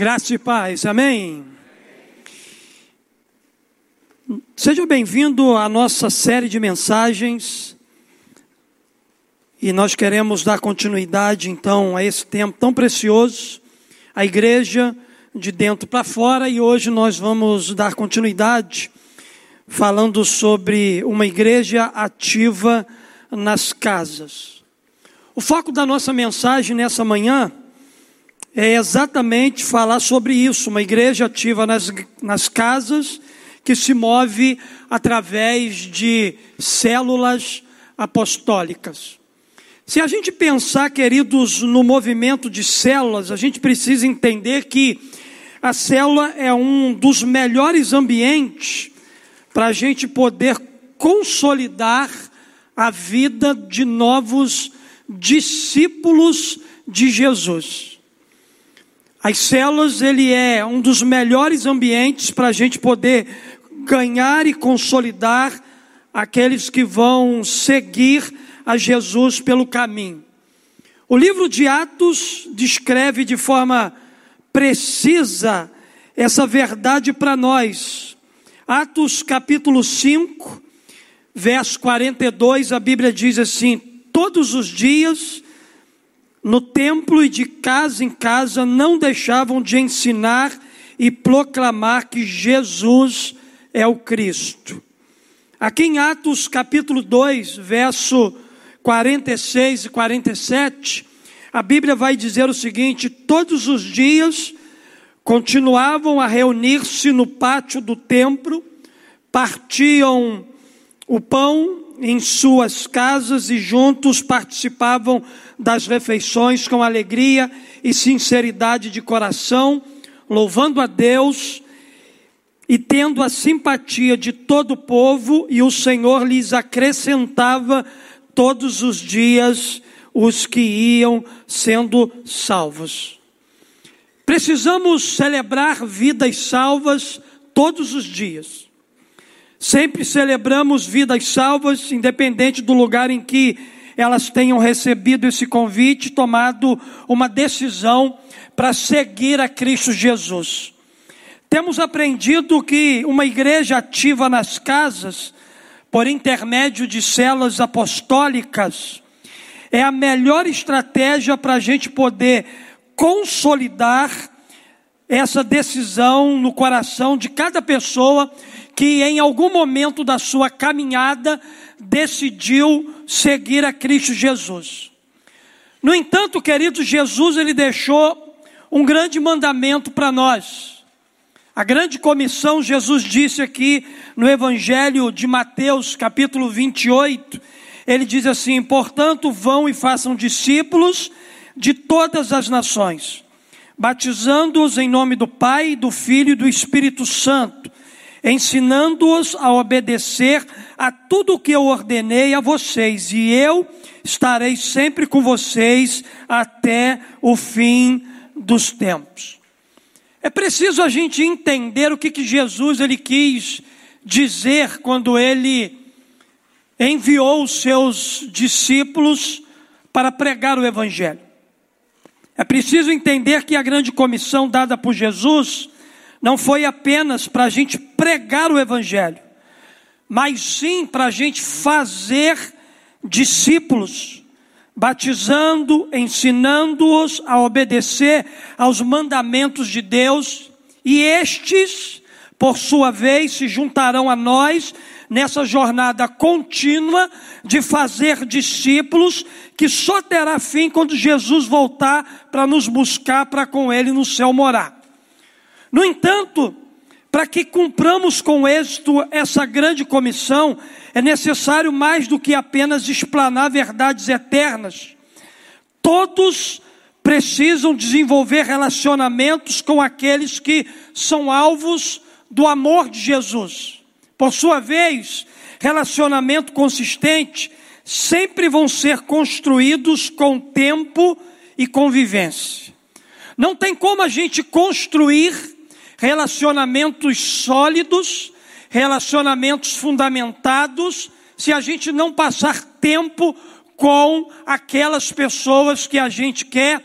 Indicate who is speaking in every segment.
Speaker 1: Graça e paz, amém? Seja bem-vindo à nossa série de mensagens. E nós queremos dar continuidade, então, a esse tempo tão precioso, a igreja de dentro para fora, e hoje nós vamos dar continuidade falando sobre uma igreja ativa nas casas. O foco da nossa mensagem nessa manhã é exatamente falar sobre isso, uma igreja ativa nas, nas casas, que se move através de células apostólicas. Se a gente pensar, queridos, no movimento de células, a gente precisa entender que a célula é um dos melhores ambientes para a gente poder consolidar a vida de novos discípulos de Jesus. As células, ele é um dos melhores ambientes para a gente poder ganhar e consolidar aqueles que vão seguir a Jesus pelo caminho. O livro de Atos descreve de forma precisa essa verdade para nós. Atos capítulo 5, verso 42, a Bíblia diz assim: Todos os dias no templo e de casa em casa não deixavam de ensinar e proclamar que Jesus é o Cristo. Aqui em Atos capítulo 2, verso 46 e 47, a Bíblia vai dizer o seguinte: todos os dias continuavam a reunir-se no pátio do templo, partiam o pão em suas casas e juntos participavam das refeições com alegria e sinceridade de coração, louvando a Deus e tendo a simpatia de todo o povo, e o Senhor lhes acrescentava todos os dias os que iam sendo salvos. Precisamos celebrar vidas salvas todos os dias. Sempre celebramos vidas salvas, independente do lugar em que elas tenham recebido esse convite, tomado uma decisão para seguir a Cristo Jesus. Temos aprendido que uma igreja ativa nas casas, por intermédio de células apostólicas, é a melhor estratégia para a gente poder consolidar essa decisão no coração de cada pessoa que em algum momento da sua caminhada decidiu seguir a Cristo Jesus. No entanto, querido, Jesus ele deixou um grande mandamento para nós. A grande comissão, Jesus disse aqui no Evangelho de Mateus, capítulo 28, ele diz assim: Portanto, vão e façam discípulos de todas as nações, batizando-os em nome do Pai, do Filho e do Espírito Santo ensinando-os a obedecer a tudo o que eu ordenei a vocês, e eu estarei sempre com vocês até o fim dos tempos. É preciso a gente entender o que, que Jesus ele quis dizer quando ele enviou os seus discípulos para pregar o Evangelho. É preciso entender que a grande comissão dada por Jesus não foi apenas para a gente pregar o Evangelho, mas sim para a gente fazer discípulos, batizando, ensinando-os a obedecer aos mandamentos de Deus, e estes, por sua vez, se juntarão a nós nessa jornada contínua de fazer discípulos, que só terá fim quando Jesus voltar para nos buscar, para com Ele no céu morar. No entanto, para que cumpramos com êxito essa grande comissão, é necessário mais do que apenas explanar verdades eternas. Todos precisam desenvolver relacionamentos com aqueles que são alvos do amor de Jesus. Por sua vez, relacionamento consistente sempre vão ser construídos com tempo e convivência. Não tem como a gente construir relacionamentos sólidos, relacionamentos fundamentados, se a gente não passar tempo com aquelas pessoas que a gente quer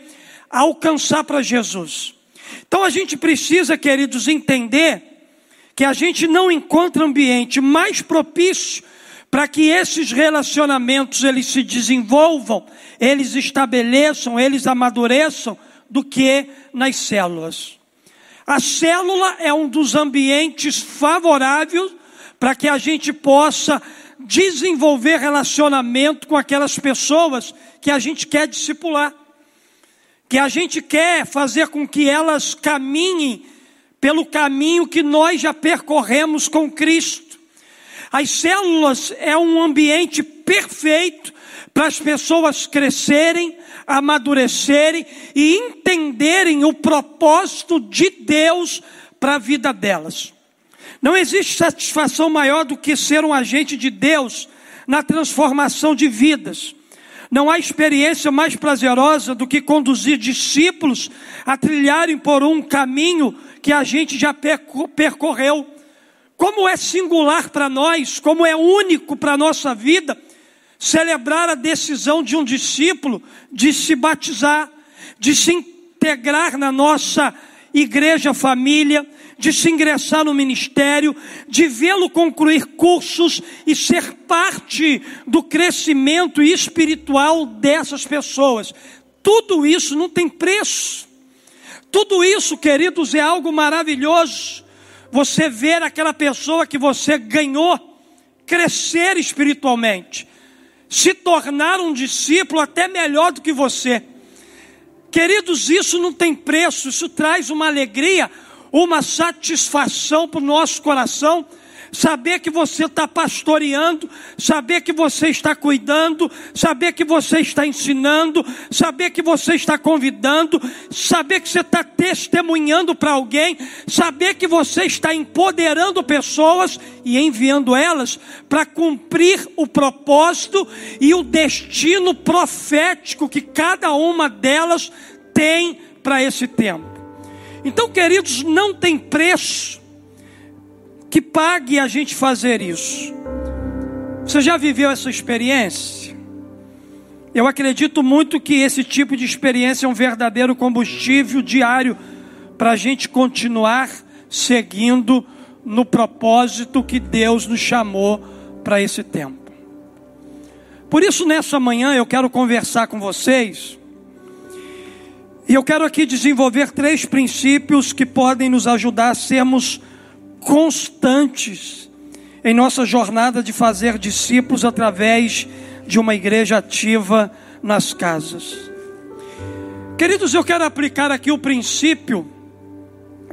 Speaker 1: alcançar para Jesus. Então a gente precisa, queridos, entender que a gente não encontra ambiente mais propício para que esses relacionamentos eles se desenvolvam, eles estabeleçam, eles amadureçam, do que nas células. A célula é um dos ambientes favoráveis para que a gente possa desenvolver relacionamento com aquelas pessoas que a gente quer discipular, que a gente quer fazer com que elas caminhem pelo caminho que nós já percorremos com Cristo. As células é um ambiente perfeito para as pessoas crescerem, amadurecerem e entenderem o propósito de Deus para a vida delas. Não existe satisfação maior do que ser um agente de Deus na transformação de vidas. Não há experiência mais prazerosa do que conduzir discípulos a trilharem por um caminho que a gente já percorreu. Como é singular para nós, como é único para a nossa vida, celebrar a decisão de um discípulo de se batizar, de se integrar na nossa igreja família, de se ingressar no ministério, de vê-lo concluir cursos e ser parte do crescimento espiritual dessas pessoas. Tudo isso não tem preço. Tudo isso, queridos, é algo maravilhoso. Você ver aquela pessoa que você ganhou crescer espiritualmente, se tornar um discípulo até melhor do que você. Queridos, isso não tem preço, isso traz uma alegria, uma satisfação para o nosso coração saber que você está pastoreando, saber que você está cuidando, saber que você está ensinando, saber que você está convidando, saber que você está testemunhando para alguém, saber que você está empoderando pessoas e enviando elas para cumprir o propósito e o destino profético que cada uma delas tem para esse tempo. Então, queridos, não tem preço que pague a gente fazer isso. Você já viveu essa experiência? Eu acredito muito que esse tipo de experiência é um verdadeiro combustível diário para a gente continuar seguindo no propósito que Deus nos chamou para esse tempo. Por isso, nessa manhã, eu quero conversar com vocês. E eu quero aqui desenvolver três princípios que podem nos ajudar a sermos constantes em nossa jornada de fazer discípulos através de uma igreja ativa nas casas. Queridos, eu quero aplicar aqui o princípio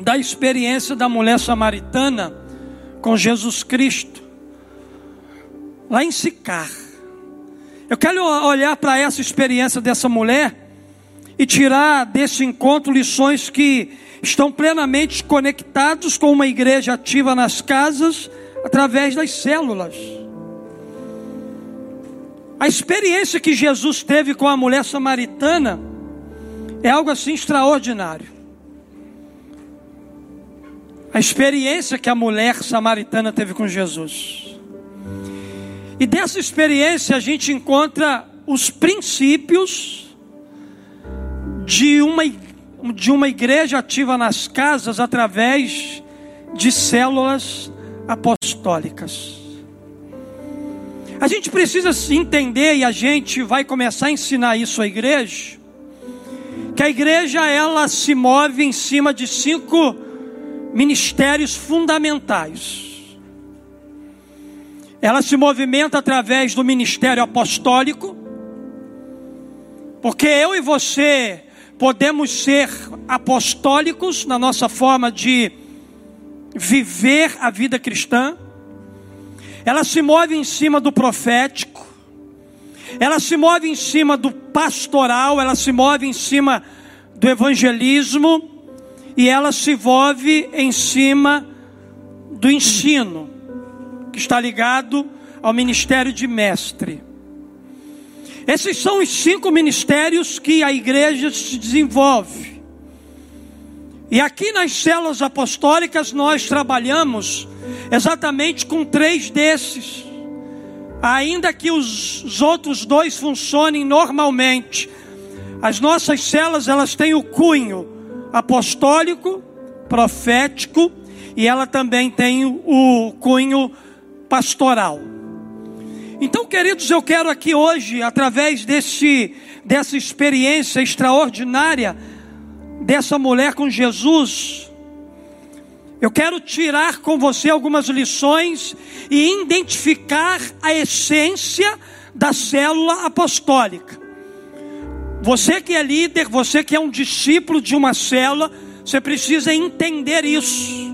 Speaker 1: da experiência da mulher samaritana com Jesus Cristo, lá em Sicar. Eu quero olhar para essa experiência dessa mulher e tirar desse encontro lições que estão plenamente conectados com uma igreja ativa nas casas através das células. A experiência que Jesus teve com a mulher samaritana é algo assim extraordinário. A experiência que a mulher samaritana teve com Jesus. E dessa experiência a gente encontra os princípios de uma igreja de uma igreja ativa nas casas através de células apostólicas. A gente precisa entender e a gente vai começar a ensinar isso à igreja, que a igreja ela se move em cima de cinco ministérios fundamentais. Ela se movimenta através do ministério apostólico, porque eu e você podemos ser apostólicos na nossa forma de viver a vida cristã. Ela se move em cima do profético. Ela se move em cima do pastoral, ela se move em cima do evangelismo e ela se move em cima do ensino, que está ligado ao ministério de mestre. Esses são os cinco ministérios que a igreja se desenvolve. E aqui nas células apostólicas nós trabalhamos exatamente com três desses. Ainda que os, os outros dois funcionem normalmente, as nossas células elas têm o cunho apostólico, profético e ela também tem o cunho pastoral. Então, queridos, eu quero aqui hoje, através desse, dessa experiência extraordinária dessa mulher com Jesus, eu quero tirar com você algumas lições e identificar a essência da célula apostólica. Você que é líder, você que é um discípulo de uma célula, você precisa entender isso.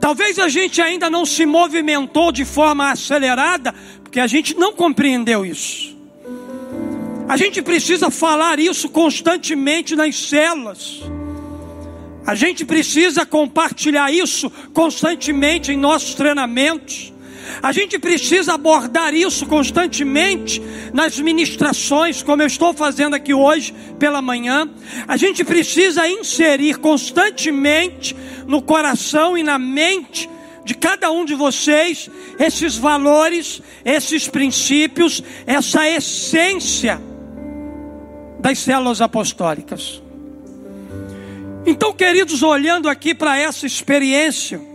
Speaker 1: Talvez a gente ainda não se movimentou de forma acelerada, porque a gente não compreendeu isso. A gente precisa falar isso constantemente nas células. A gente precisa compartilhar isso constantemente em nossos treinamentos. A gente precisa abordar isso constantemente nas ministrações, como eu estou fazendo aqui hoje pela manhã. A gente precisa inserir constantemente no coração e na mente de cada um de vocês esses valores, esses princípios, essa essência das células apostólicas. Então, queridos, olhando aqui para essa experiência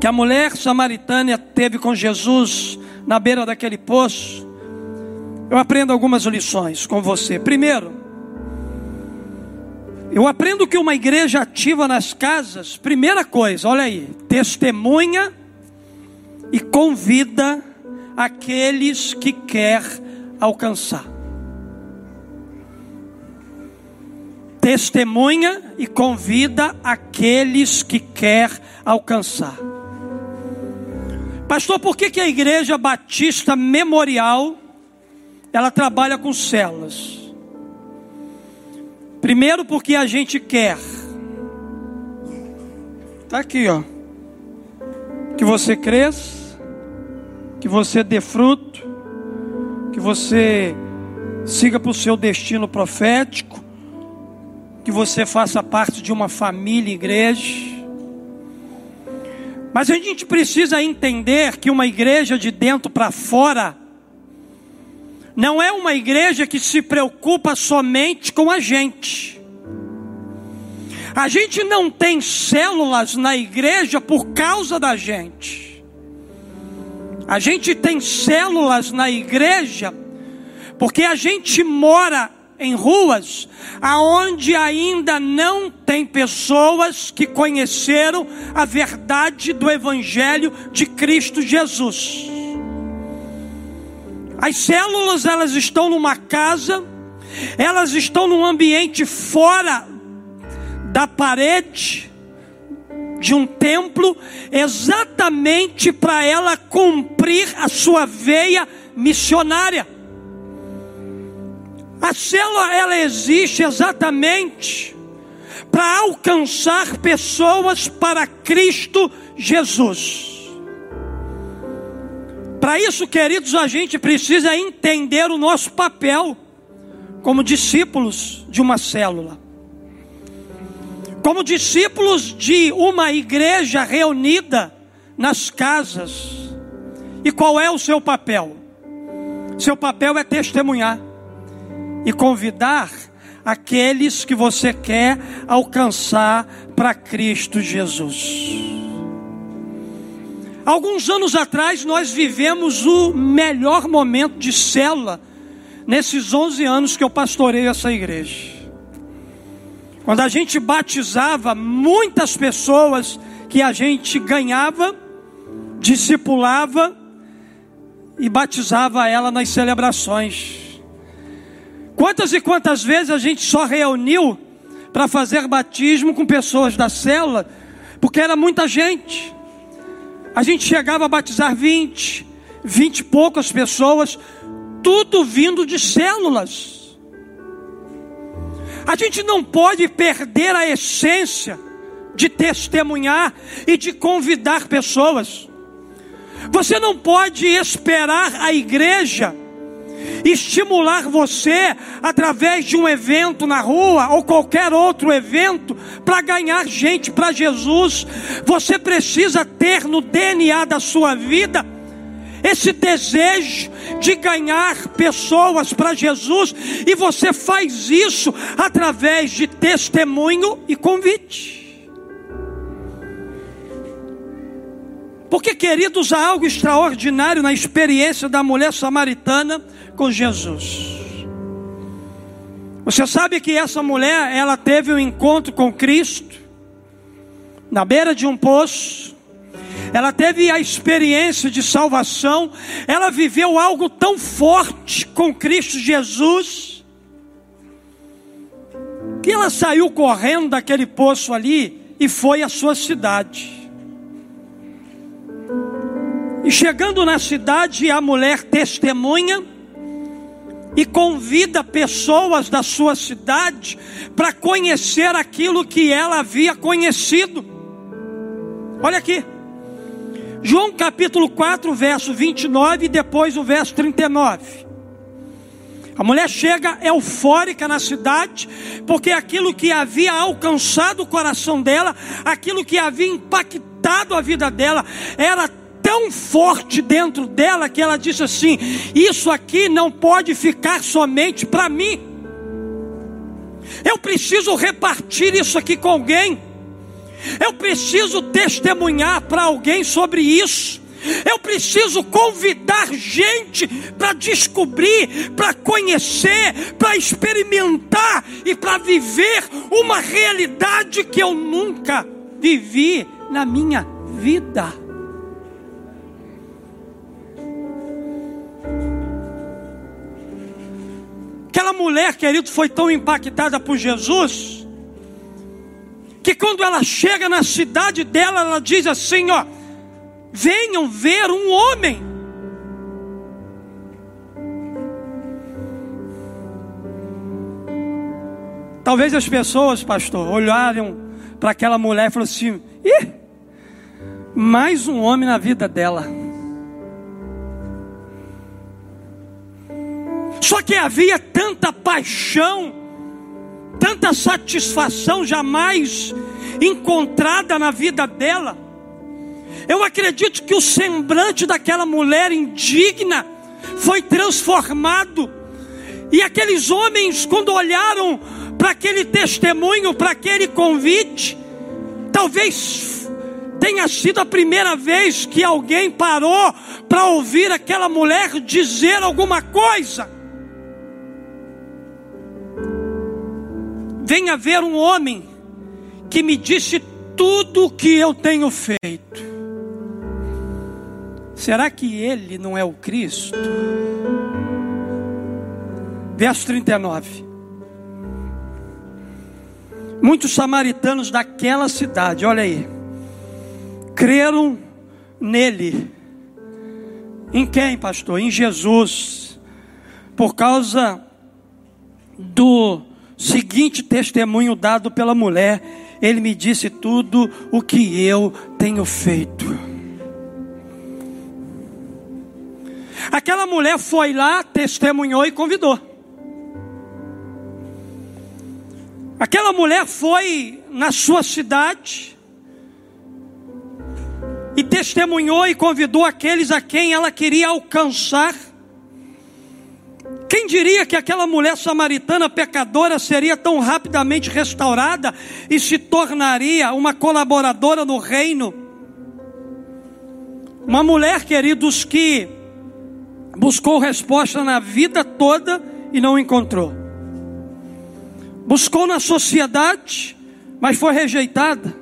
Speaker 1: que a mulher samaritana teve com Jesus na beira daquele poço, eu aprendo algumas lições com você. Primeiro, eu aprendo que uma igreja ativa nas casas, primeira coisa, olha aí, testemunha e convida aqueles que quer alcançar. testemunha e convida aqueles que quer alcançar. Pastor, por que, que a Igreja Batista Memorial ela trabalha com células? Primeiro porque a gente quer. Está aqui, ó. Que você cresça, que você dê fruto, que você siga para o seu destino profético, que você faça parte de uma família igreja. Mas a gente precisa entender que uma igreja de dentro para fora não é uma igreja que se preocupa somente com a gente. A gente não tem células na igreja por causa da gente. A gente tem células na igreja porque a gente mora em ruas aonde ainda não tem pessoas que conheceram a verdade do evangelho de Cristo Jesus. As células elas estão numa casa, elas estão num ambiente fora da parede de um templo, exatamente para ela cumprir a sua veia missionária. A célula ela existe exatamente para alcançar pessoas para Cristo Jesus. Para isso, queridos, a gente precisa entender o nosso papel como discípulos de uma célula. Como discípulos de uma igreja reunida nas casas. E qual é o seu papel? Seu papel é testemunhar e convidar aqueles que você quer alcançar para Cristo Jesus. Alguns anos atrás nós vivemos o melhor momento de célula nesses 11 anos que eu pastorei essa igreja. Quando a gente batizava muitas pessoas que a gente ganhava, discipulava e batizava ela nas celebrações. Quantas e quantas vezes a gente só reuniu para fazer batismo com pessoas da célula, porque era muita gente. A gente chegava a batizar 20, 20 e poucas pessoas, tudo vindo de células. A gente não pode perder a essência de testemunhar e de convidar pessoas. Você não pode esperar a igreja estimular você através de um evento na rua ou qualquer outro evento para ganhar gente para Jesus. Você precisa ter no DNA da sua vida esse desejo de ganhar pessoas para Jesus, e você faz isso através de testemunho e convite. Porque, queridos, há algo extraordinário na experiência da mulher samaritana com Jesus. Você sabe que essa mulher, ela teve um encontro com Cristo, na beira de um poço, ela teve a experiência de salvação, ela viveu algo tão forte com Cristo Jesus, que ela saiu correndo daquele poço ali e foi à sua cidade. E chegando na cidade, a mulher testemunha e convida pessoas da sua cidade para conhecer aquilo que ela havia conhecido. Olha aqui. João capítulo 4, verso 29 e depois o verso 39. A mulher chega eufórica na cidade, porque aquilo que havia alcançado o coração dela, aquilo que havia impactado a vida dela, era tão forte dentro dela que ela disse assim: Isso aqui não pode ficar somente para mim. Eu preciso repartir isso aqui com alguém. Eu preciso testemunhar para alguém sobre isso. Eu preciso convidar gente para descobrir, para conhecer, para experimentar e para viver uma realidade que eu nunca vivi na minha vida. Aquela mulher, querido, foi tão impactada por Jesus, que quando ela chega na cidade dela, ela diz assim: Ó, venham ver um homem. Talvez as pessoas, pastor, olharam para aquela mulher e falaram assim: ih, mais um homem na vida dela. Só que havia tanta paixão, tanta satisfação jamais encontrada na vida dela. Eu acredito que o semblante daquela mulher indigna foi transformado. E aqueles homens, quando olharam para aquele testemunho, para aquele convite, talvez tenha sido a primeira vez que alguém parou para ouvir aquela mulher dizer alguma coisa. Venha ver um homem que me disse tudo o que eu tenho feito. Será que ele não é o Cristo? Verso 39. Muitos samaritanos daquela cidade, olha aí, creram nele. Em quem, pastor? Em Jesus. Por causa do seguinte testemunho dado pela mulher: ele me disse tudo o que eu tenho feito. Aquela mulher foi lá, testemunhou e convidou. Aquela mulher foi na sua cidade e testemunhou e convidou aqueles a quem ela queria alcançar. Quem diria que aquela mulher samaritana pecadora seria tão rapidamente restaurada e se tornaria uma colaboradora no reino? Uma mulher, queridos, que buscou resposta na vida toda e não encontrou. Buscou na sociedade, mas foi rejeitada.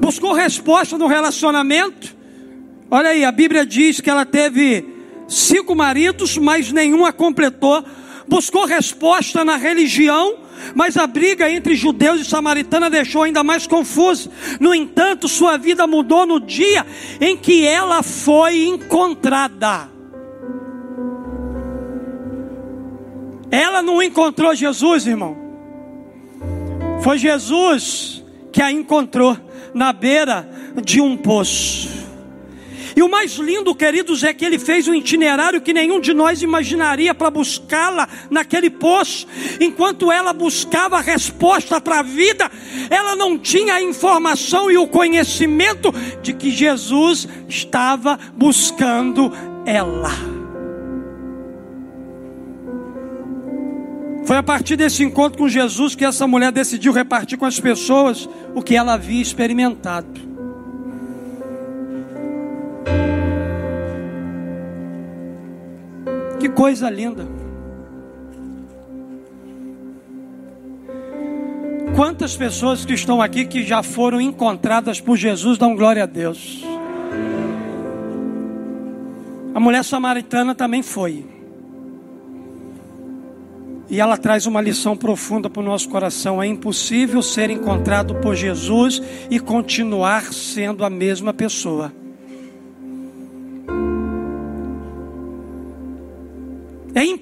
Speaker 1: Buscou resposta no relacionamento. Olha aí, a Bíblia diz que ela teve cinco maridos, mas nenhum a completou. Buscou resposta na religião, mas a briga entre judeus e samaritana deixou ainda mais confusa. No entanto, sua vida mudou no dia em que ela foi encontrada. Ela não encontrou Jesus, irmão. Foi Jesus que a encontrou na beira de um poço. E o mais lindo, queridos, é que ele fez um itinerário que nenhum de nós imaginaria para buscá-la naquele poço. Enquanto ela buscava a resposta para a vida, ela não tinha a informação e o conhecimento de que Jesus estava buscando ela. Foi a partir desse encontro com Jesus que essa mulher decidiu repartir com as pessoas o que ela havia experimentado. Coisa linda. Quantas pessoas que estão aqui que já foram encontradas por Jesus dão glória a Deus. A mulher samaritana também foi. E ela traz uma lição profunda para o nosso coração. É impossível ser encontrado por Jesus e continuar sendo a mesma pessoa.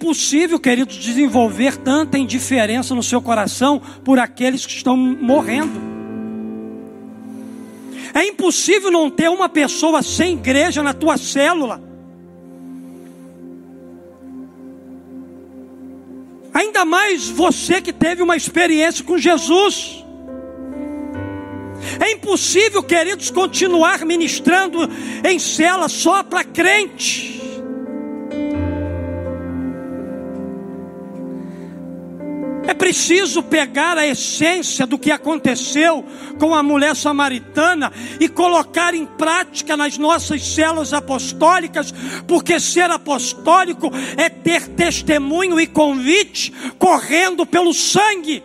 Speaker 1: Impossível, queridos, desenvolver tanta indiferença no seu coração por aqueles que estão morrendo. É impossível não ter uma pessoa sem igreja na tua célula. Ainda mais você que teve uma experiência com Jesus. É impossível, queridos, continuar ministrando em cela só para crente. Preciso pegar a essência do que aconteceu com a mulher samaritana e colocar em prática nas nossas células apostólicas, porque ser apostólico é ter testemunho e convite correndo pelo sangue.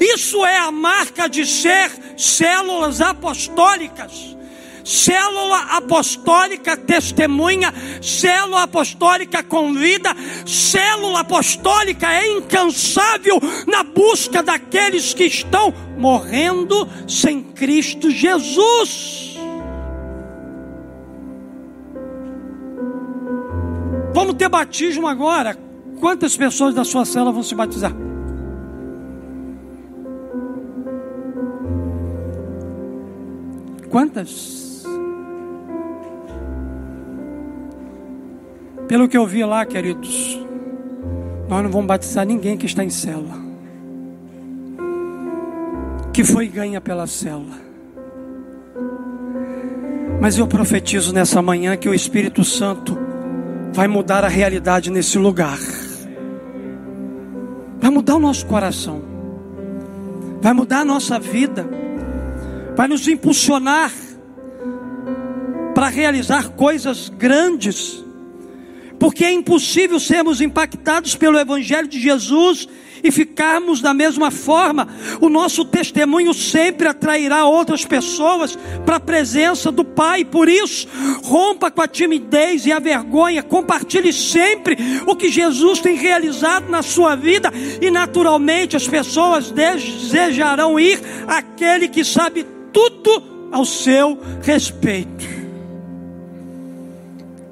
Speaker 1: Isso é a marca de ser células apostólicas. Célula apostólica testemunha, célula apostólica convida, célula apostólica é incansável na busca daqueles que estão morrendo sem Cristo Jesus. Vamos ter batismo agora. Quantas pessoas da sua célula vão se batizar? Quantas? Pelo que eu vi lá, queridos, nós não vamos batizar ninguém que está em célula, que foi ganha pela célula. Mas eu profetizo nessa manhã que o Espírito Santo vai mudar a realidade nesse lugar, vai mudar o nosso coração, vai mudar a nossa vida, vai nos impulsionar para realizar coisas grandes porque é impossível sermos impactados pelo Evangelho de Jesus e ficarmos da mesma forma. O nosso testemunho sempre atrairá outras pessoas para a presença do Pai. Por isso, rompa com a timidez e a vergonha, compartilhe sempre o que Jesus tem realizado na sua vida e naturalmente as pessoas desejarão ir àquele que sabe tudo ao seu respeito.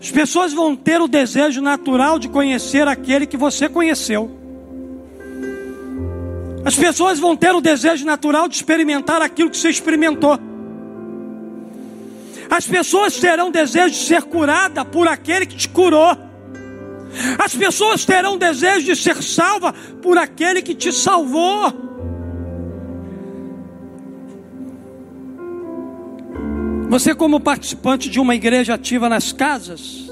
Speaker 1: As pessoas vão ter o desejo natural de conhecer aquele que você conheceu. As pessoas vão ter o desejo natural de experimentar aquilo que você experimentou. As pessoas terão desejo de ser curada por aquele que te curou. As pessoas terão desejo de ser salva por aquele que te salvou. Você, como participante de uma igreja ativa nas casas,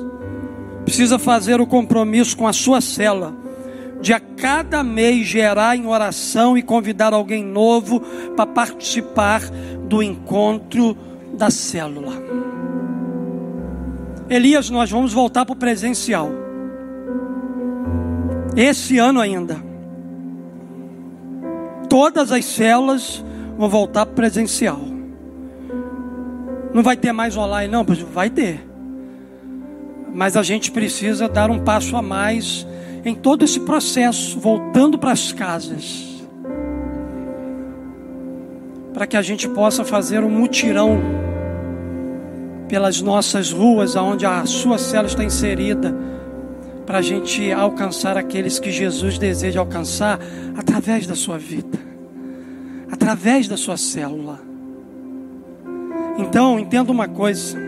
Speaker 1: precisa fazer o compromisso com a sua cela de a cada mês gerar em oração e convidar alguém novo para participar do encontro da célula. Elias, nós vamos voltar para o presencial. Esse ano ainda. Todas as células vão voltar para o presencial. Não vai ter mais online, não? Vai ter. Mas a gente precisa dar um passo a mais em todo esse processo, voltando para as casas. Para que a gente possa fazer um mutirão pelas nossas ruas, aonde a sua célula está inserida, para a gente alcançar aqueles que Jesus deseja alcançar através da sua vida, através da sua célula. Então, entenda uma coisa: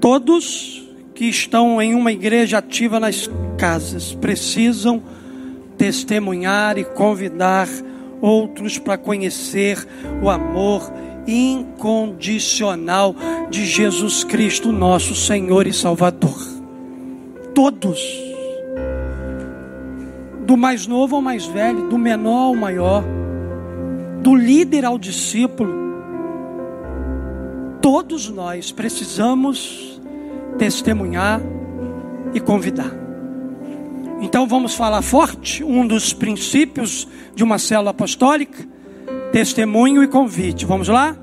Speaker 1: todos que estão em uma igreja ativa nas casas precisam testemunhar e convidar outros para conhecer o amor incondicional de Jesus Cristo, nosso Senhor e Salvador. Todos, do mais novo ao mais velho, do menor ao maior, do líder ao discípulo, todos nós precisamos testemunhar e convidar. Então vamos falar forte, um dos princípios de uma célula apostólica, testemunho e convite. Vamos lá?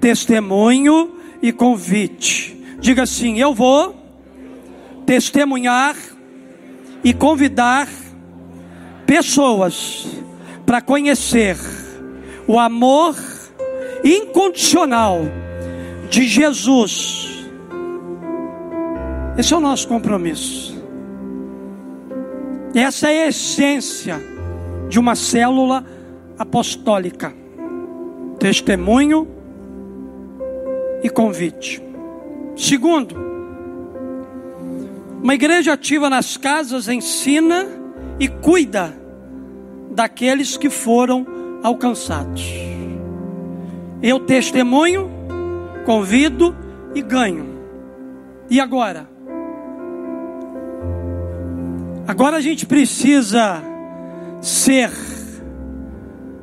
Speaker 1: Testemunho e convite. Diga assim: eu vou testemunhar e convidar pessoas para conhecer o amor incondicional de Jesus. Esse é o nosso compromisso. Essa é a essência de uma célula apostólica: testemunho e convite. Segundo, uma igreja ativa nas casas ensina e cuida daqueles que foram alcançados. Eu testemunho, convido e ganho. E agora? Agora a gente precisa ser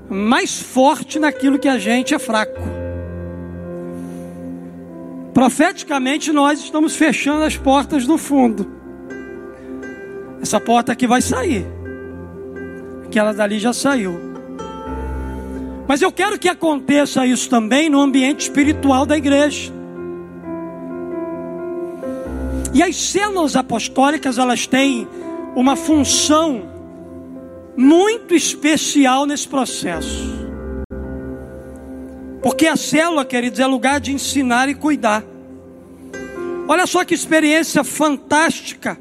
Speaker 1: mais forte naquilo que a gente é fraco. Profeticamente, nós estamos fechando as portas do fundo. Essa porta aqui vai sair. Aquela dali já saiu. Mas eu quero que aconteça isso também no ambiente espiritual da igreja. E as células apostólicas, elas têm uma função muito especial nesse processo. Porque a célula, queridos, é lugar de ensinar e cuidar. Olha só que experiência fantástica.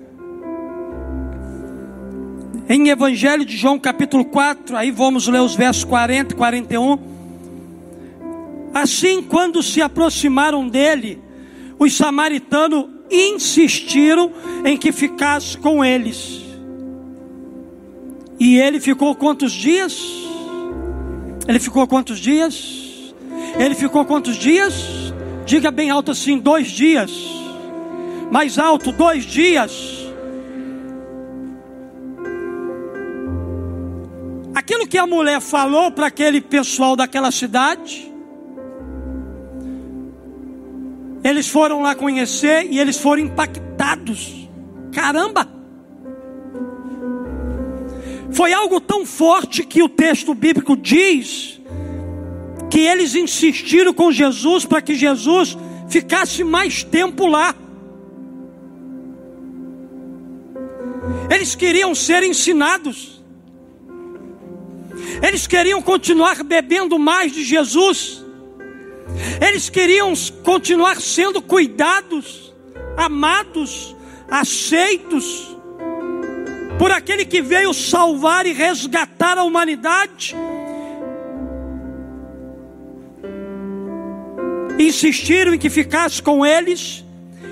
Speaker 1: Em Evangelho de João, capítulo 4, aí vamos ler os versos 40 e 41. Assim, quando se aproximaram dele, os samaritanos insistiram em que ficasse com eles. E ele ficou quantos dias? Ele ficou quantos dias? Ele ficou quantos dias? Diga bem alto assim: dois dias. Mais alto, dois dias. Aquilo que a mulher falou para aquele pessoal daquela cidade, eles foram lá conhecer e eles foram impactados. Caramba! Foi algo tão forte que o texto bíblico diz que eles insistiram com Jesus para que Jesus ficasse mais tempo lá. Eles queriam ser ensinados. Eles queriam continuar bebendo mais de Jesus. Eles queriam continuar sendo cuidados, amados, aceitos por aquele que veio salvar e resgatar a humanidade. Insistiram em que ficasse com eles,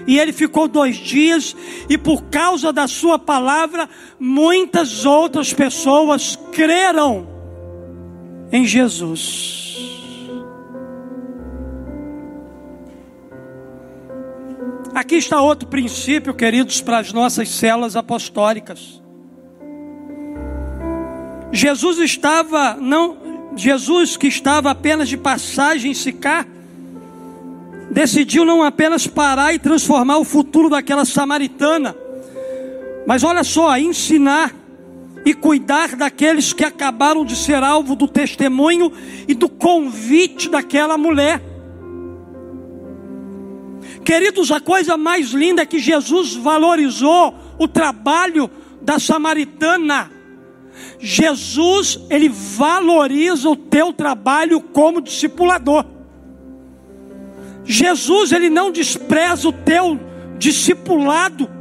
Speaker 1: e ele ficou dois dias, e por causa da sua palavra, muitas outras pessoas creram em Jesus. Aqui está outro princípio, queridos, para as nossas celas apostólicas. Jesus estava, não, Jesus que estava apenas de passagem em Sicar, decidiu não apenas parar e transformar o futuro daquela samaritana, mas olha só, ensinar e cuidar daqueles que acabaram de ser alvo do testemunho e do convite daquela mulher. Queridos, a coisa mais linda é que Jesus valorizou o trabalho da samaritana. Jesus, ele valoriza o teu trabalho como discipulador. Jesus, ele não despreza o teu discipulado.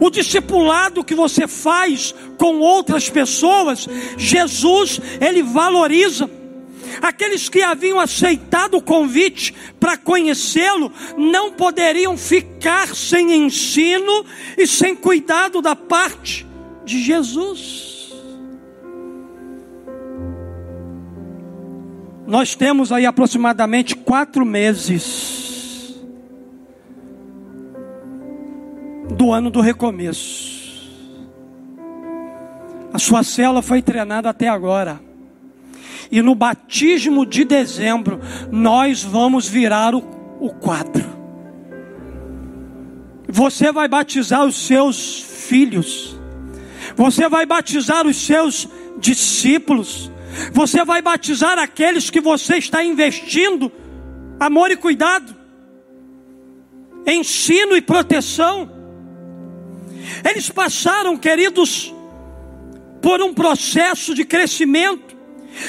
Speaker 1: O discipulado que você faz com outras pessoas, Jesus, ele valoriza. Aqueles que haviam aceitado o convite para conhecê-lo não poderiam ficar sem ensino e sem cuidado da parte de Jesus. Nós temos aí aproximadamente quatro meses do ano do recomeço. A sua célula foi treinada até agora. E no batismo de dezembro, nós vamos virar o, o quadro. Você vai batizar os seus filhos. Você vai batizar os seus discípulos. Você vai batizar aqueles que você está investindo amor e cuidado, ensino e proteção. Eles passaram, queridos, por um processo de crescimento.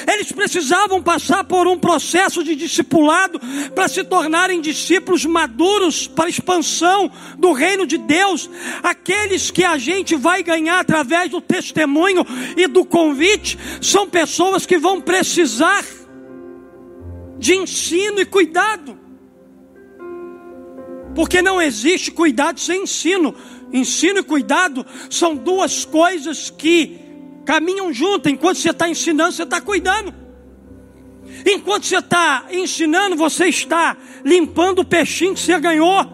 Speaker 1: Eles precisavam passar por um processo de discipulado para se tornarem discípulos maduros para a expansão do reino de Deus. Aqueles que a gente vai ganhar através do testemunho e do convite são pessoas que vão precisar de ensino e cuidado. Porque não existe cuidado sem ensino. Ensino e cuidado são duas coisas que caminham juntas. Enquanto você está ensinando, você está cuidando. Enquanto você está ensinando, você está limpando o peixinho que você ganhou.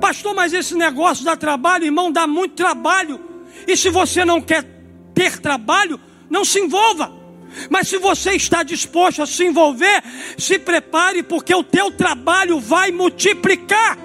Speaker 1: Pastor, mas esse negócio dá trabalho, irmão, dá muito trabalho. E se você não quer ter trabalho, não se envolva. Mas se você está disposto a se envolver, se prepare, porque o teu trabalho vai multiplicar.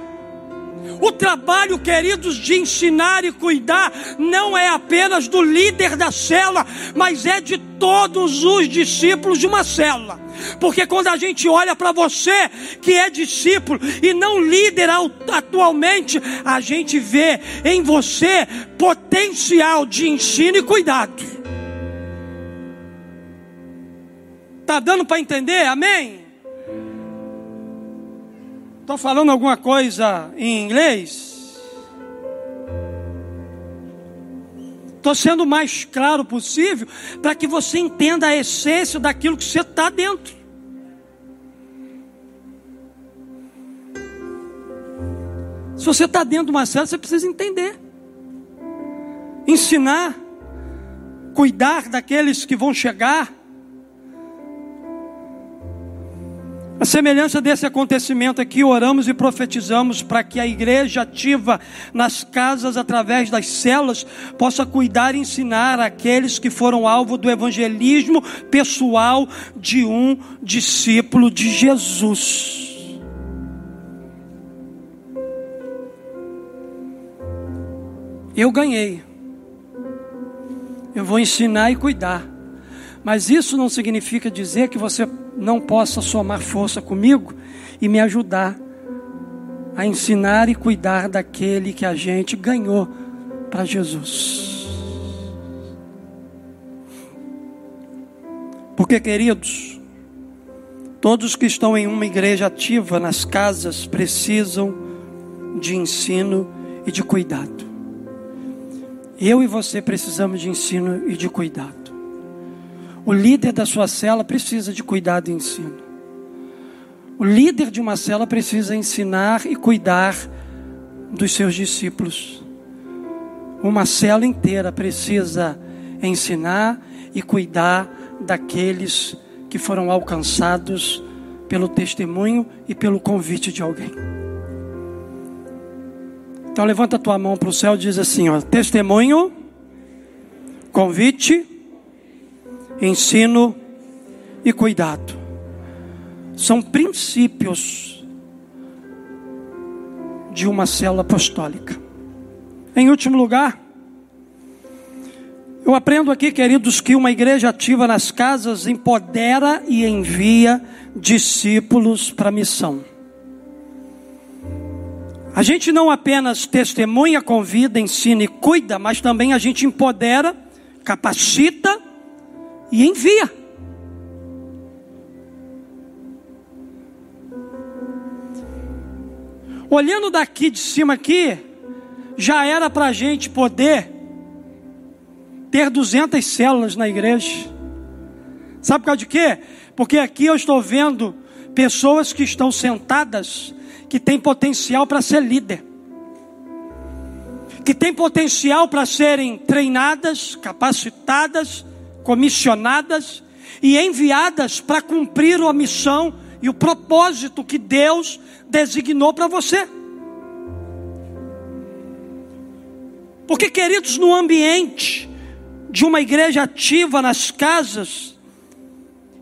Speaker 1: O trabalho, queridos, de ensinar e cuidar não é apenas do líder da célula, mas é de todos os discípulos de uma célula. Porque quando a gente olha para você que é discípulo e não líder atualmente, a gente vê em você potencial de ensino e cuidado. Tá dando para entender? Amém? Estou falando alguma coisa em inglês? Estou sendo o mais claro possível para que você entenda a essência daquilo que você está dentro. Se você está dentro de uma célula, você precisa entender, ensinar, cuidar daqueles que vão chegar A semelhança desse acontecimento aqui, oramos e profetizamos para que a igreja ativa nas casas, através das celas, possa cuidar e ensinar aqueles que foram alvo do evangelismo pessoal de um discípulo de Jesus. Eu ganhei. Eu vou ensinar e cuidar. Mas isso não significa dizer que você não possa somar força comigo e me ajudar a ensinar e cuidar daquele que a gente ganhou para Jesus. Porque, queridos, todos que estão em uma igreja ativa nas casas precisam de ensino e de cuidado. Eu e você precisamos de ensino e de cuidado. O líder da sua cela precisa de cuidado e ensino. O líder de uma cela precisa ensinar e cuidar dos seus discípulos. Uma cela inteira precisa ensinar e cuidar daqueles que foram alcançados pelo testemunho e pelo convite de alguém. Então levanta a tua mão para o céu e diz assim: ó, testemunho, convite ensino e cuidado. São princípios de uma célula apostólica. Em último lugar, eu aprendo aqui, queridos, que uma igreja ativa nas casas empodera e envia discípulos para a missão. A gente não apenas testemunha, convida, ensina e cuida, mas também a gente empodera, capacita e envia. Olhando daqui de cima aqui, já era para a gente poder ter 200 células na igreja. Sabe por causa de quê? Porque aqui eu estou vendo pessoas que estão sentadas que têm potencial para ser líder, que têm potencial para serem treinadas, capacitadas comissionadas e enviadas para cumprir a missão e o propósito que Deus designou para você. Porque, queridos, no ambiente de uma igreja ativa nas casas,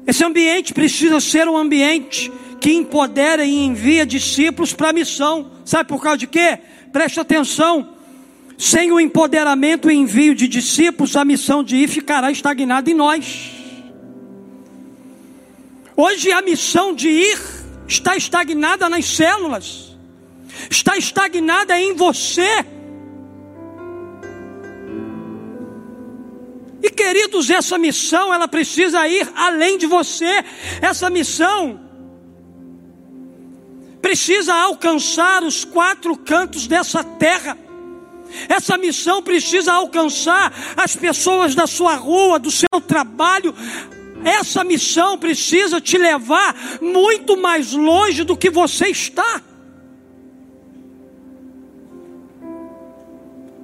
Speaker 1: esse ambiente precisa ser um ambiente que empodera e envia discípulos para a missão. Sabe por causa de quê? Preste atenção. Sem o empoderamento e envio de discípulos, a missão de ir ficará estagnada em nós. Hoje a missão de ir está estagnada nas células, está estagnada em você. E queridos, essa missão ela precisa ir além de você. Essa missão precisa alcançar os quatro cantos dessa terra. Essa missão precisa alcançar as pessoas da sua rua, do seu trabalho. Essa missão precisa te levar muito mais longe do que você está.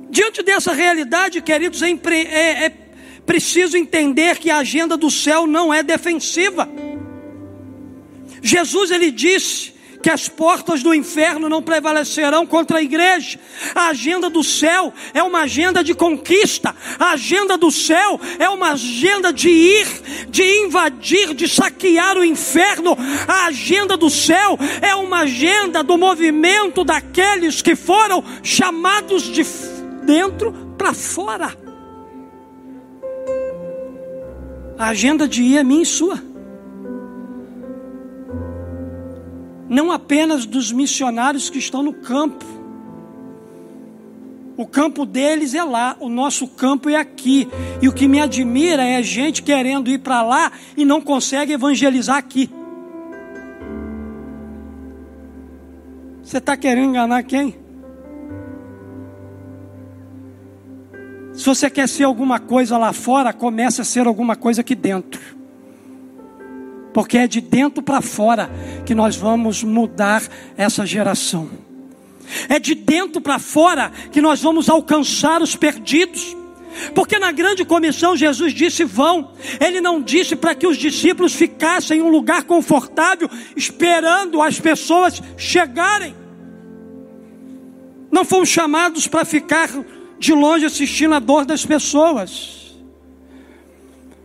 Speaker 1: Diante dessa realidade, queridos, é, é, é preciso entender que a agenda do céu não é defensiva. Jesus ele disse que as portas do inferno não prevalecerão contra a igreja. A agenda do céu é uma agenda de conquista. A agenda do céu é uma agenda de ir, de invadir, de saquear o inferno. A agenda do céu é uma agenda do movimento daqueles que foram chamados de dentro para fora. A agenda de ir é minha e sua. Não apenas dos missionários que estão no campo. O campo deles é lá, o nosso campo é aqui. E o que me admira é gente querendo ir para lá e não consegue evangelizar aqui. Você está querendo enganar quem? Se você quer ser alguma coisa lá fora, comece a ser alguma coisa aqui dentro porque é de dentro para fora que nós vamos mudar essa geração. É de dentro para fora que nós vamos alcançar os perdidos. Porque na grande comissão Jesus disse: vão. Ele não disse para que os discípulos ficassem em um lugar confortável, esperando as pessoas chegarem. Não fomos chamados para ficar de longe assistindo a dor das pessoas.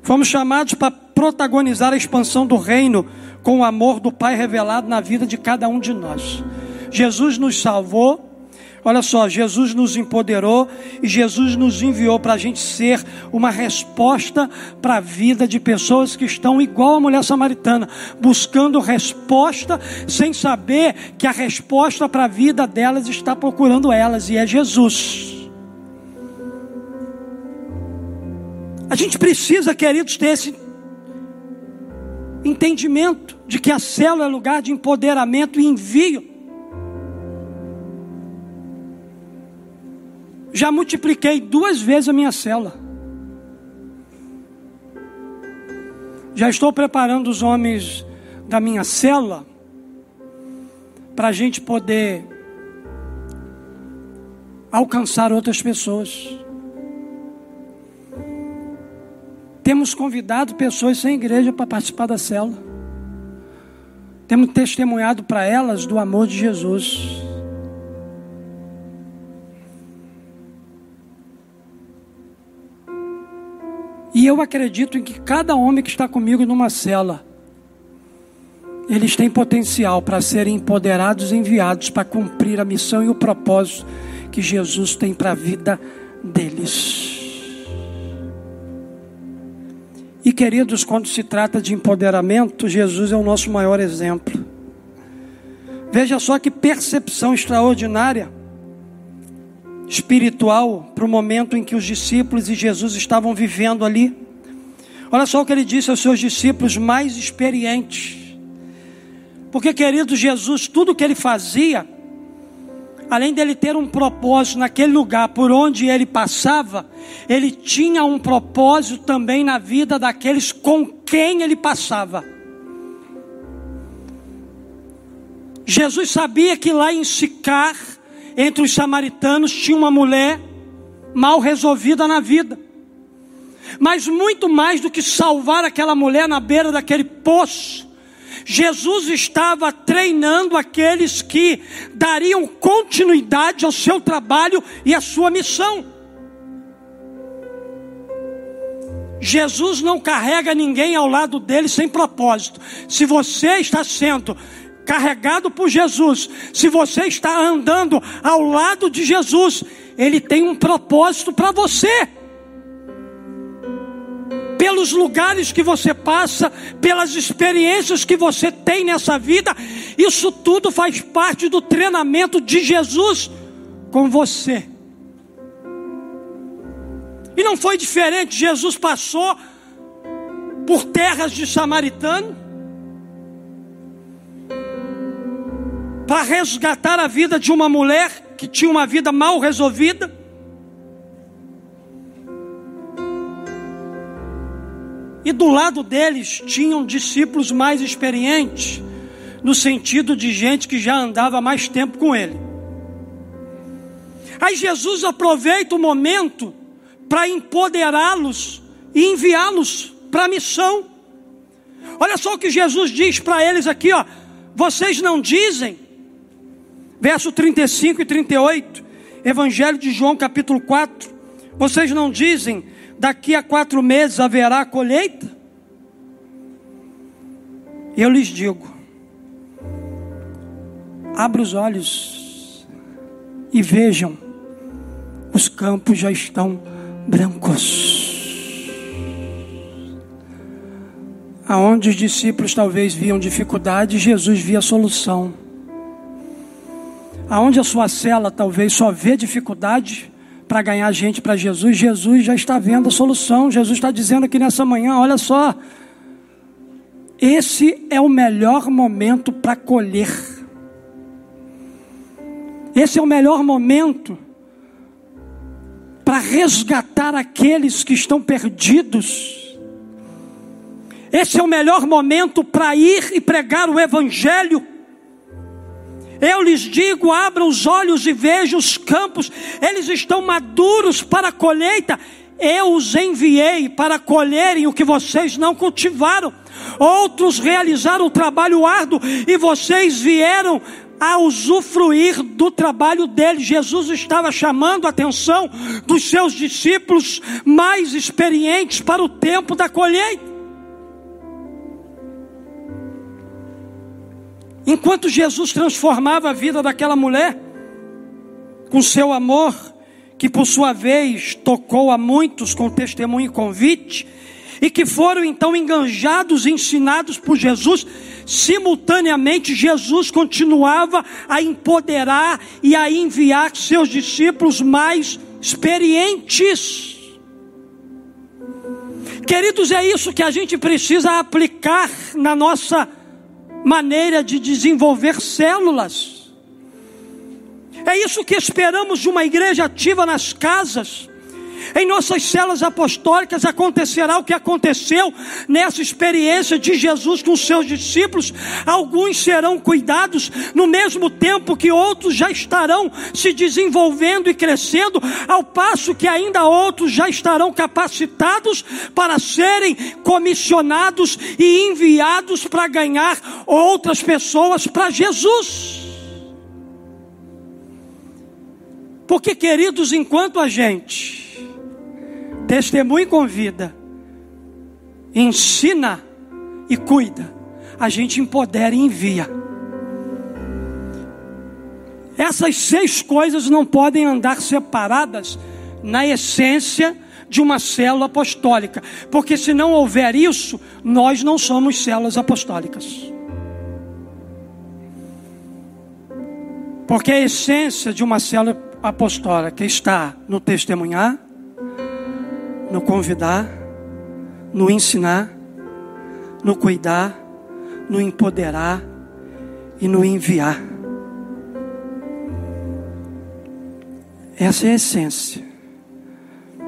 Speaker 1: Fomos chamados para protagonizar a expansão do reino com o amor do Pai revelado na vida de cada um de nós. Jesus nos salvou. Olha só, Jesus nos empoderou e Jesus nos enviou para a gente ser uma resposta para a vida de pessoas que estão igual a mulher samaritana, buscando resposta sem saber que a resposta para a vida delas está procurando elas e é Jesus. A gente precisa, queridos, ter esse entendimento de que a célula é lugar de empoderamento e envio. Já multipliquei duas vezes a minha célula. Já estou preparando os homens da minha célula para a gente poder alcançar outras pessoas. Temos convidado pessoas sem igreja para participar da célula. Temos testemunhado para elas do amor de Jesus. E eu acredito em que cada homem que está comigo numa cela, eles têm potencial para serem empoderados e enviados para cumprir a missão e o propósito que Jesus tem para a vida deles. E queridos, quando se trata de empoderamento, Jesus é o nosso maior exemplo. Veja só que percepção extraordinária espiritual para o momento em que os discípulos e Jesus estavam vivendo ali. Olha só o que ele disse aos seus discípulos mais experientes. Porque, querido Jesus, tudo que ele fazia, além dele ter um propósito naquele lugar por onde ele passava, ele tinha um propósito também na vida daqueles com quem ele passava. Jesus sabia que lá em Sicar, entre os samaritanos, tinha uma mulher mal resolvida na vida. Mas muito mais do que salvar aquela mulher na beira daquele poço, Jesus estava treinando aqueles que dariam continuidade ao seu trabalho e à sua missão. Jesus não carrega ninguém ao lado dele sem propósito. Se você está sendo carregado por Jesus, se você está andando ao lado de Jesus, ele tem um propósito para você pelos lugares que você passa, pelas experiências que você tem nessa vida, isso tudo faz parte do treinamento de Jesus com você. E não foi diferente, Jesus passou por terras de samaritano para resgatar a vida de uma mulher que tinha uma vida mal resolvida. E do lado deles tinham discípulos mais experientes, no sentido de gente que já andava mais tempo com ele. Aí Jesus aproveita o momento para empoderá-los e enviá-los para a missão. Olha só o que Jesus diz para eles aqui, ó. Vocês não dizem, verso 35 e 38, Evangelho de João, capítulo 4. Vocês não dizem, daqui a quatro meses haverá colheita? Eu lhes digo: abra os olhos e vejam, os campos já estão brancos. Aonde os discípulos talvez viam dificuldade, Jesus via solução. Aonde a sua cela talvez só vê dificuldade, para ganhar gente para Jesus, Jesus já está vendo a solução. Jesus está dizendo aqui nessa manhã: olha só, esse é o melhor momento para colher. Esse é o melhor momento para resgatar aqueles que estão perdidos. Esse é o melhor momento para ir e pregar o Evangelho. Eu lhes digo: abram os olhos e vejam os campos, eles estão maduros para a colheita. Eu os enviei para colherem o que vocês não cultivaram. Outros realizaram o trabalho árduo e vocês vieram a usufruir do trabalho dele. Jesus estava chamando a atenção dos seus discípulos mais experientes para o tempo da colheita. Enquanto Jesus transformava a vida daquela mulher, com seu amor, que por sua vez tocou a muitos com testemunho e convite, e que foram então enganjados e ensinados por Jesus, simultaneamente Jesus continuava a empoderar e a enviar seus discípulos mais experientes. Queridos, é isso que a gente precisa aplicar na nossa maneira de desenvolver células. É isso que esperamos de uma igreja ativa nas casas. Em nossas células apostólicas acontecerá o que aconteceu nessa experiência de Jesus com seus discípulos. Alguns serão cuidados no mesmo tempo que outros já estarão se desenvolvendo e crescendo, ao passo que ainda outros já estarão capacitados para serem comissionados e enviados para ganhar outras pessoas para Jesus. Porque, queridos, enquanto a gente testemunha e convida, ensina e cuida, a gente empodera e envia. Essas seis coisas não podem andar separadas na essência de uma célula apostólica, porque se não houver isso, nós não somos células apostólicas. Porque a essência de uma célula apostólica está no testemunhar, no convidar, no ensinar, no cuidar, no empoderar e no enviar. Essa é a essência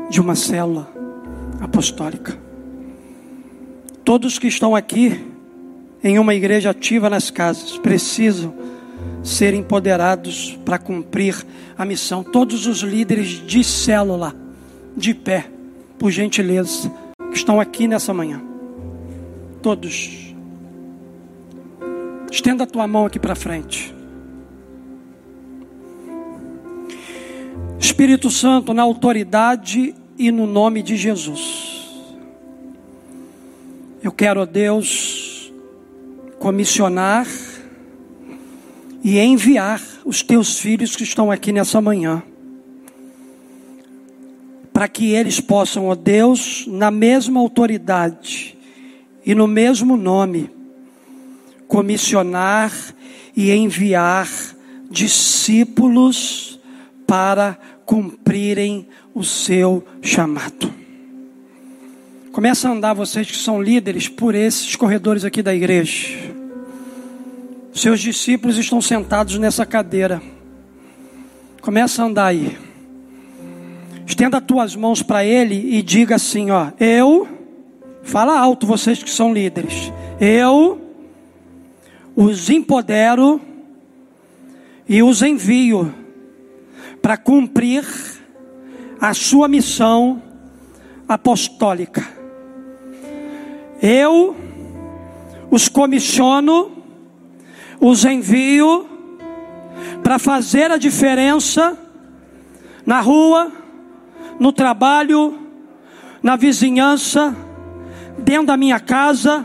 Speaker 1: de uma célula apostólica. Todos que estão aqui em uma igreja ativa nas casas precisam ser empoderados para cumprir a missão. Todos os líderes de célula de pé por gentileza, que estão aqui nessa manhã. Todos. Estenda a tua mão aqui para frente. Espírito Santo, na autoridade e no nome de Jesus. Eu quero, ó Deus, comissionar e enviar os teus filhos que estão aqui nessa manhã, para que eles possam, ó Deus, na mesma autoridade e no mesmo nome, comissionar e enviar discípulos para cumprirem o seu chamado. Começa a andar vocês que são líderes por esses corredores aqui da igreja. Seus discípulos estão sentados nessa cadeira. Começa a andar aí. Estenda as tuas mãos para ele e diga assim, ó: Eu fala alto vocês que são líderes. Eu os empodero e os envio para cumprir a sua missão apostólica. Eu os comissiono, os envio para fazer a diferença na rua, no trabalho, na vizinhança, dentro da minha casa,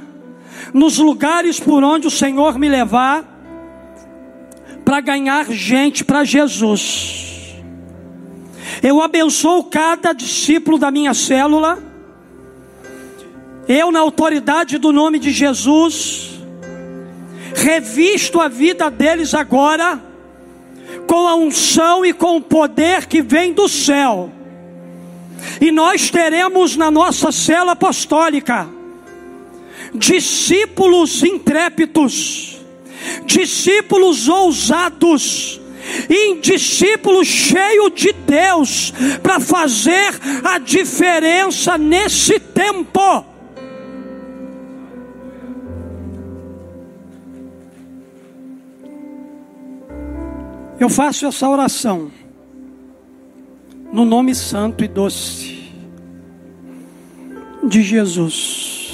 Speaker 1: nos lugares por onde o Senhor me levar, para ganhar gente para Jesus. Eu abençoo cada discípulo da minha célula. Eu, na autoridade do nome de Jesus, revisto a vida deles agora com a unção e com o poder que vem do céu. E nós teremos na nossa cela apostólica discípulos intrépidos, discípulos ousados, em discípulo cheio de Deus para fazer a diferença nesse tempo. Eu faço essa oração no nome santo e doce de Jesus.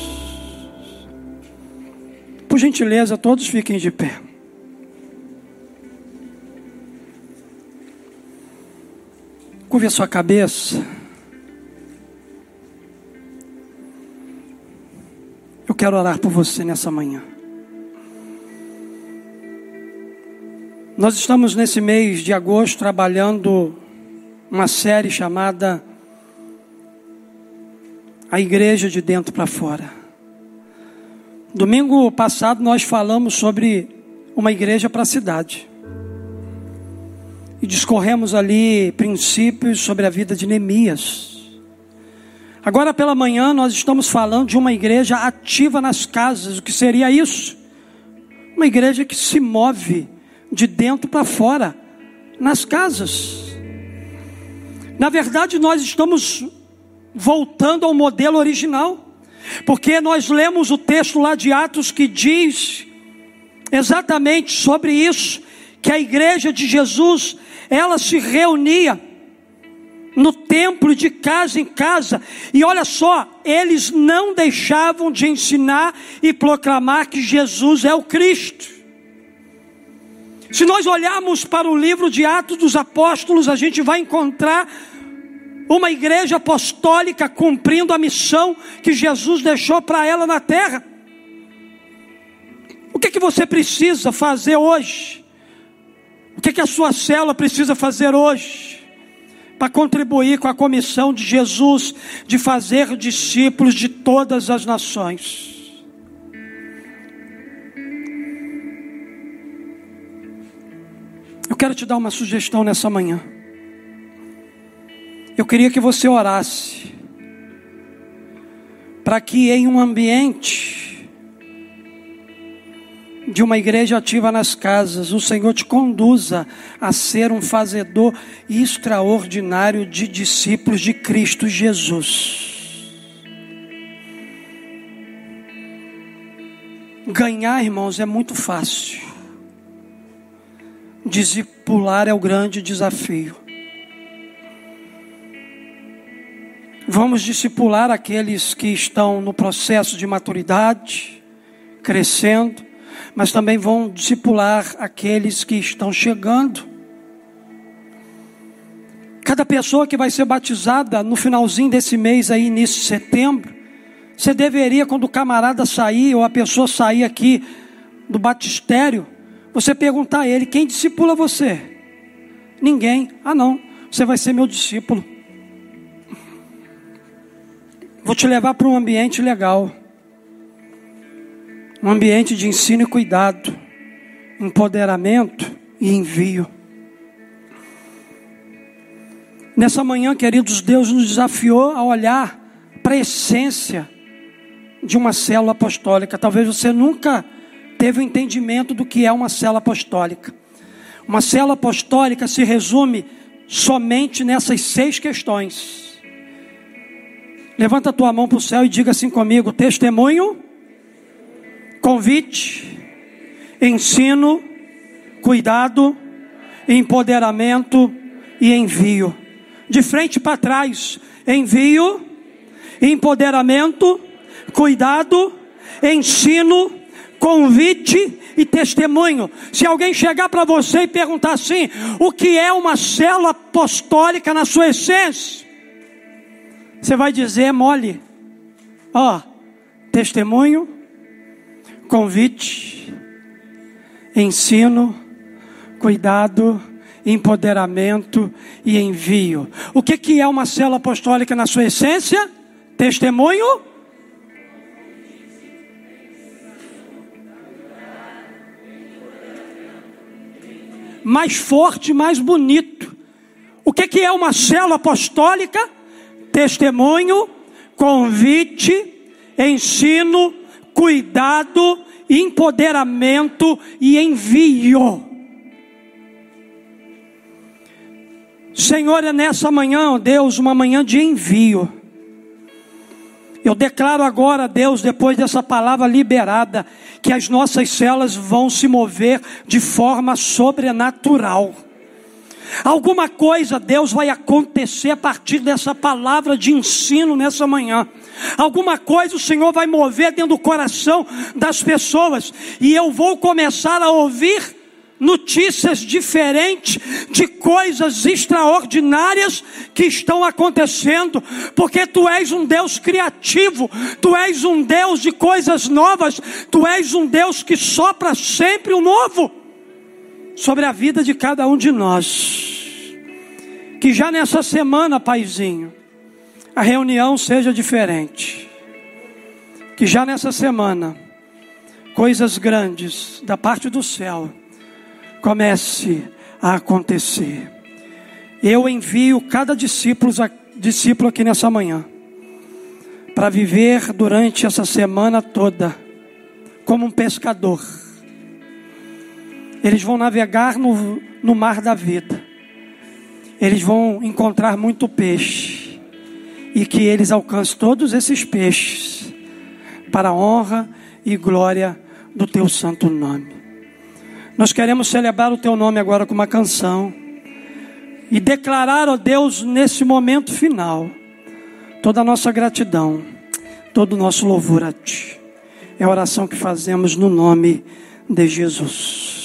Speaker 1: Por gentileza, todos fiquem de pé. Curve a sua cabeça. Eu quero orar por você nessa manhã. Nós estamos nesse mês de agosto trabalhando uma série chamada A Igreja de Dentro para Fora. Domingo passado nós falamos sobre uma igreja para a cidade e discorremos ali princípios sobre a vida de Neemias. Agora pela manhã nós estamos falando de uma igreja ativa nas casas. O que seria isso? Uma igreja que se move de dentro para fora, nas casas. Na verdade, nós estamos voltando ao modelo original, porque nós lemos o texto lá de Atos que diz exatamente sobre isso, que a igreja de Jesus ela se reunia no templo de casa em casa, e olha só, eles não deixavam de ensinar e proclamar que Jesus é o Cristo. Se nós olharmos para o livro de Atos dos Apóstolos, a gente vai encontrar uma igreja apostólica cumprindo a missão que Jesus deixou para ela na terra. O que, que você precisa fazer hoje? O que, que a sua célula precisa fazer hoje? Para contribuir com a comissão de Jesus de fazer discípulos de todas as nações. Eu quero te dar uma sugestão nessa manhã. Eu queria que você orasse para que em um ambiente de uma igreja ativa nas casas, o Senhor te conduza a ser um fazedor extraordinário de discípulos de Cristo Jesus. Ganhar, irmãos, é muito fácil. Discipular é o grande desafio. Vamos discipular aqueles que estão no processo de maturidade, crescendo, mas também vão discipular aqueles que estão chegando. Cada pessoa que vai ser batizada no finalzinho desse mês aí, início de setembro, você deveria, quando o camarada sair, ou a pessoa sair aqui do batistério, você perguntar a ele: quem discipula você? Ninguém. Ah, não, você vai ser meu discípulo. Vou te levar para um ambiente legal. Um ambiente de ensino e cuidado, empoderamento e envio. Nessa manhã, queridos, Deus nos desafiou a olhar para a essência de uma célula apostólica. Talvez você nunca teve o um entendimento do que é uma célula apostólica. Uma célula apostólica se resume somente nessas seis questões. Levanta a tua mão para o céu e diga assim comigo: testemunho, convite, ensino, cuidado, empoderamento e envio. De frente para trás, envio, empoderamento, cuidado, ensino, convite e testemunho. Se alguém chegar para você e perguntar assim: o que é uma célula apostólica na sua essência? Você vai dizer mole. Ó, testemunho, convite, ensino, cuidado, empoderamento e envio. O que, que é uma célula apostólica na sua essência? Testemunho, mais forte, mais bonito. O que, que é uma célula apostólica? Testemunho, convite, ensino, cuidado, empoderamento e envio. Senhor, é nessa manhã, Deus, uma manhã de envio. Eu declaro agora, Deus, depois dessa palavra liberada, que as nossas células vão se mover de forma sobrenatural. Alguma coisa, Deus, vai acontecer a partir dessa palavra de ensino nessa manhã. Alguma coisa o Senhor vai mover dentro do coração das pessoas, e eu vou começar a ouvir notícias diferentes de coisas extraordinárias que estão acontecendo, porque tu és um Deus criativo, tu és um Deus de coisas novas, tu és um Deus que sopra sempre o novo sobre a vida de cada um de nós. Que já nessa semana, Paizinho, a reunião seja diferente. Que já nessa semana, coisas grandes da parte do céu comece a acontecer. Eu envio cada discípulo, discípulo aqui nessa manhã para viver durante essa semana toda como um pescador. Eles vão navegar no, no mar da vida. Eles vão encontrar muito peixe. E que eles alcancem todos esses peixes para a honra e glória do teu santo nome. Nós queremos celebrar o teu nome agora com uma canção e declarar, ó Deus, nesse momento final, toda a nossa gratidão, todo o nosso louvor a Ti. É a oração que fazemos no nome de Jesus.